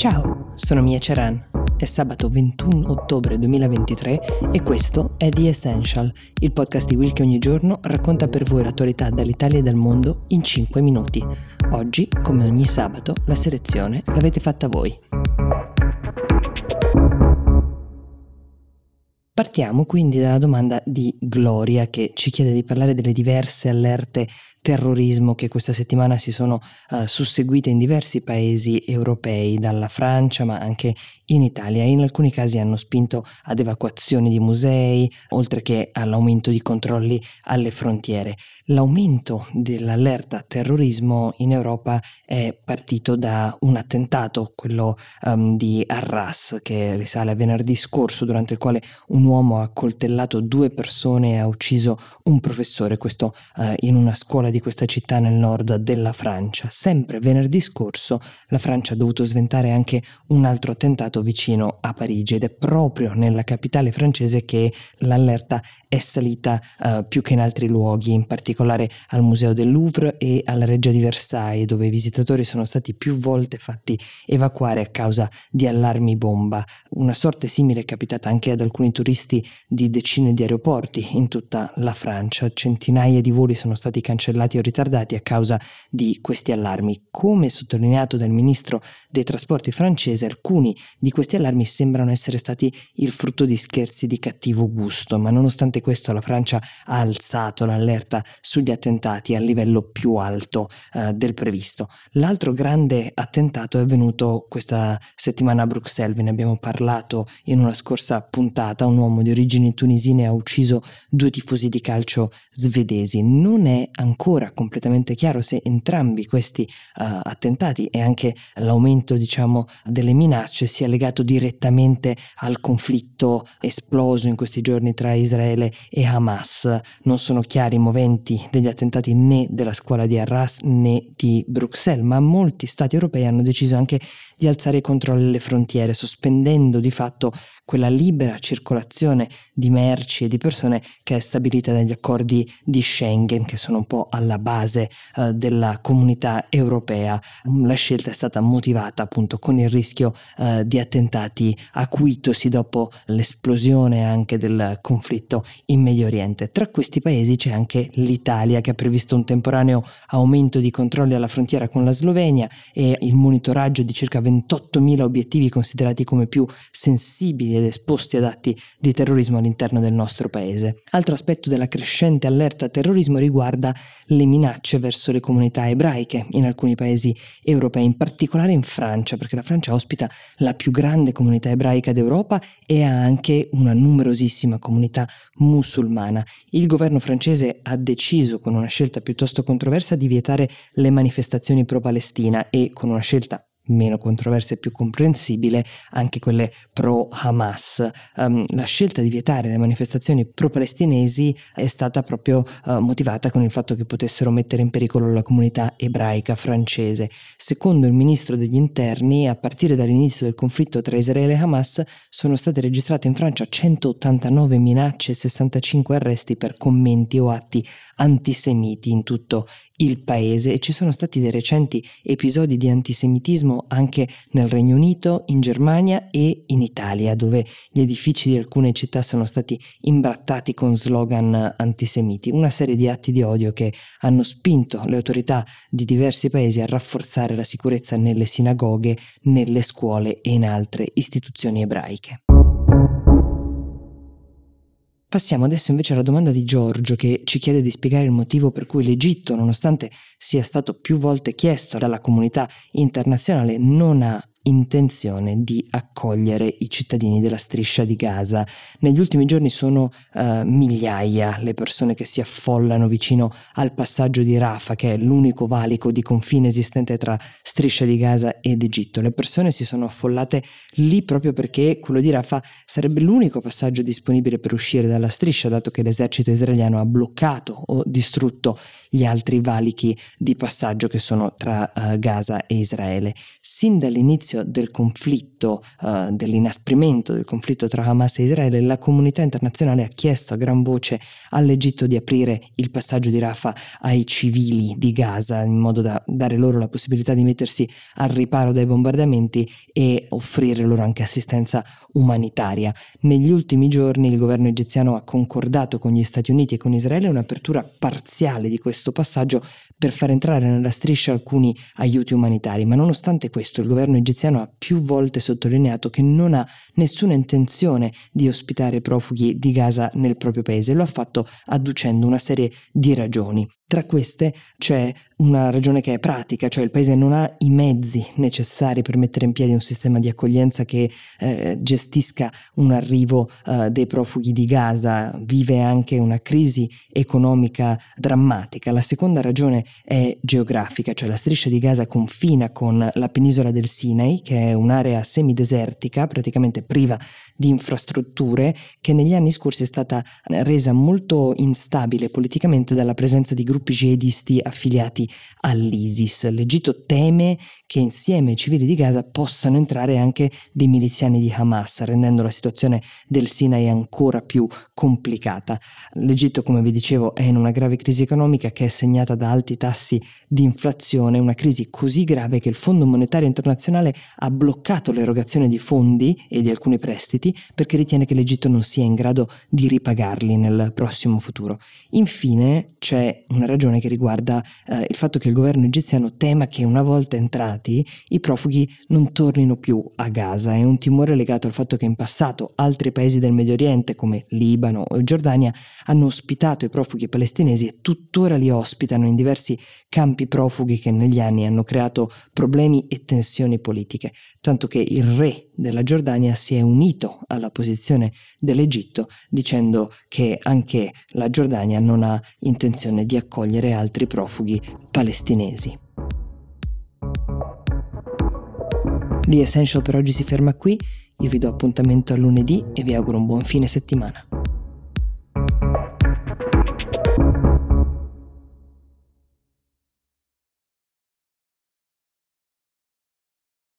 Ciao, sono Mia Ceran. È sabato 21 ottobre 2023 e questo è The Essential, il podcast di Will che ogni giorno racconta per voi l'attualità dall'Italia e dal mondo in 5 minuti. Oggi, come ogni sabato, la selezione l'avete fatta voi. Partiamo quindi dalla domanda di Gloria che ci chiede di parlare delle diverse allerte terrorismo che questa settimana si sono uh, susseguite in diversi paesi europei, dalla Francia ma anche in Italia. In alcuni casi hanno spinto ad evacuazioni di musei, oltre che all'aumento di controlli alle frontiere. L'aumento dell'allerta terrorismo in Europa è partito da un attentato, quello um, di Arras, che risale a venerdì scorso, durante il quale un uomo ha coltellato due persone e ha ucciso un professore, questo uh, in una scuola di questa città nel nord della Francia. Sempre venerdì scorso la Francia ha dovuto sventare anche un altro attentato vicino a Parigi ed è proprio nella capitale francese che l'allerta è salita uh, più che in altri luoghi, in particolare al Museo del Louvre e alla Reggia di Versailles, dove i visitatori sono stati più volte fatti evacuare a causa di allarmi bomba. Una sorte simile è capitata anche ad alcuni turisti di decine di aeroporti in tutta la Francia. Centinaia di voli sono stati cancellati o ritardati a causa di questi allarmi. Come sottolineato dal ministro dei trasporti francese, alcuni di questi allarmi sembrano essere stati il frutto di scherzi di cattivo gusto, ma Nonostante questo la Francia ha alzato l'allerta sugli attentati a livello più alto eh, del previsto. L'altro grande attentato è avvenuto questa settimana a Bruxelles, ve ne abbiamo parlato in una scorsa puntata, un uomo di origini tunisine ha ucciso due tifosi di calcio svedesi. Non è ancora completamente chiaro se entrambi questi uh, attentati e anche l'aumento diciamo delle minacce sia legato direttamente al conflitto esploso in questi giorni tra Israele e Hamas. Non sono chiari i moventi degli attentati né della scuola di Arras né di Bruxelles, ma molti stati europei hanno deciso anche di alzare i controlli alle frontiere, sospendendo di fatto quella libera circolazione di merci e di persone che è stabilita dagli accordi di Schengen, che sono un po' alla base eh, della comunità europea. La scelta è stata motivata appunto con il rischio eh, di attentati acuitosi dopo l'esplosione anche del conflitto in Medio Oriente. Tra questi paesi c'è anche l'Italia che ha previsto un temporaneo aumento di controlli alla frontiera con la Slovenia e il monitoraggio di circa 28.000 obiettivi considerati come più sensibili ed esposti ad atti di terrorismo all'interno del nostro paese. Altro aspetto della crescente allerta terrorismo riguarda le minacce verso le comunità ebraiche in alcuni paesi europei, in particolare in Francia, perché la Francia ospita la più grande comunità ebraica d'Europa e ha anche una numerosissima comunità musulmana. Il governo francese ha deciso, con una scelta piuttosto controversa, di vietare le manifestazioni pro-Palestina e con una scelta meno controversa e più comprensibile, anche quelle pro Hamas. Um, la scelta di vietare le manifestazioni pro-palestinesi è stata proprio uh, motivata con il fatto che potessero mettere in pericolo la comunità ebraica francese. Secondo il ministro degli interni, a partire dall'inizio del conflitto tra Israele e Hamas, sono state registrate in Francia 189 minacce e 65 arresti per commenti o atti antisemiti in tutto il paese e ci sono stati dei recenti episodi di antisemitismo anche nel Regno Unito, in Germania e in Italia, dove gli edifici di alcune città sono stati imbrattati con slogan antisemiti, una serie di atti di odio che hanno spinto le autorità di diversi paesi a rafforzare la sicurezza nelle sinagoghe, nelle scuole e in altre istituzioni ebraiche. Passiamo adesso invece alla domanda di Giorgio che ci chiede di spiegare il motivo per cui l'Egitto, nonostante sia stato più volte chiesto dalla comunità internazionale, non ha intenzione di accogliere i cittadini della striscia di Gaza. Negli ultimi giorni sono uh, migliaia le persone che si affollano vicino al passaggio di Rafah, che è l'unico valico di confine esistente tra striscia di Gaza ed Egitto. Le persone si sono affollate lì proprio perché quello di Rafah sarebbe l'unico passaggio disponibile per uscire dalla striscia, dato che l'esercito israeliano ha bloccato o distrutto gli altri valichi di passaggio che sono tra uh, Gaza e Israele. Sin dall'inizio dall'inizio del conflitto, uh, dell'inasprimento del conflitto tra Hamas e Israele, la comunità internazionale ha chiesto a gran voce all'Egitto di aprire il passaggio di Rafah ai civili di Gaza in modo da dare loro la possibilità di mettersi al riparo dai bombardamenti e offrire loro anche assistenza umanitaria. Negli ultimi giorni il governo egiziano ha concordato con gli Stati Uniti e con Israele un'apertura parziale di questo passaggio per far entrare nella striscia alcuni aiuti umanitari, ma nonostante questo il governo egiziano ha più volte sottolineato che non ha nessuna intenzione di ospitare profughi di Gaza nel proprio paese, lo ha fatto adducendo una serie di ragioni. Tra queste c'è una ragione che è pratica, cioè il paese non ha i mezzi necessari per mettere in piedi un sistema di accoglienza che eh, gestisca un arrivo eh, dei profughi di Gaza, vive anche una crisi economica drammatica. La seconda ragione è geografica, cioè la striscia di Gaza confina con la penisola del Sinai, che è un'area semidesertica, praticamente priva di infrastrutture, che negli anni scorsi è stata resa molto instabile politicamente dalla presenza di gruppi gruppi jihadisti affiliati all'ISIS. L'Egitto teme che insieme ai civili di Gaza possano entrare anche dei miliziani di Hamas, rendendo la situazione del Sinai ancora più complicata. L'Egitto, come vi dicevo, è in una grave crisi economica che è segnata da alti tassi di inflazione, una crisi così grave che il Fondo Monetario Internazionale ha bloccato l'erogazione di fondi e di alcuni prestiti perché ritiene che l'Egitto non sia in grado di ripagarli nel prossimo futuro. Infine c'è una ragione che riguarda eh, il fatto che il governo egiziano tema che una volta entrati i profughi non tornino più a Gaza. È un timore legato al fatto che in passato altri paesi del Medio Oriente come Libano o Giordania hanno ospitato i profughi palestinesi e tuttora li ospitano in diversi campi profughi che negli anni hanno creato problemi e tensioni politiche, tanto che il re della Giordania si è unito alla posizione dell'Egitto dicendo che anche la Giordania non ha intenzione di accogliere altri profughi palestinesi. The Essential per oggi si ferma qui, io vi do appuntamento a lunedì e vi auguro un buon fine settimana.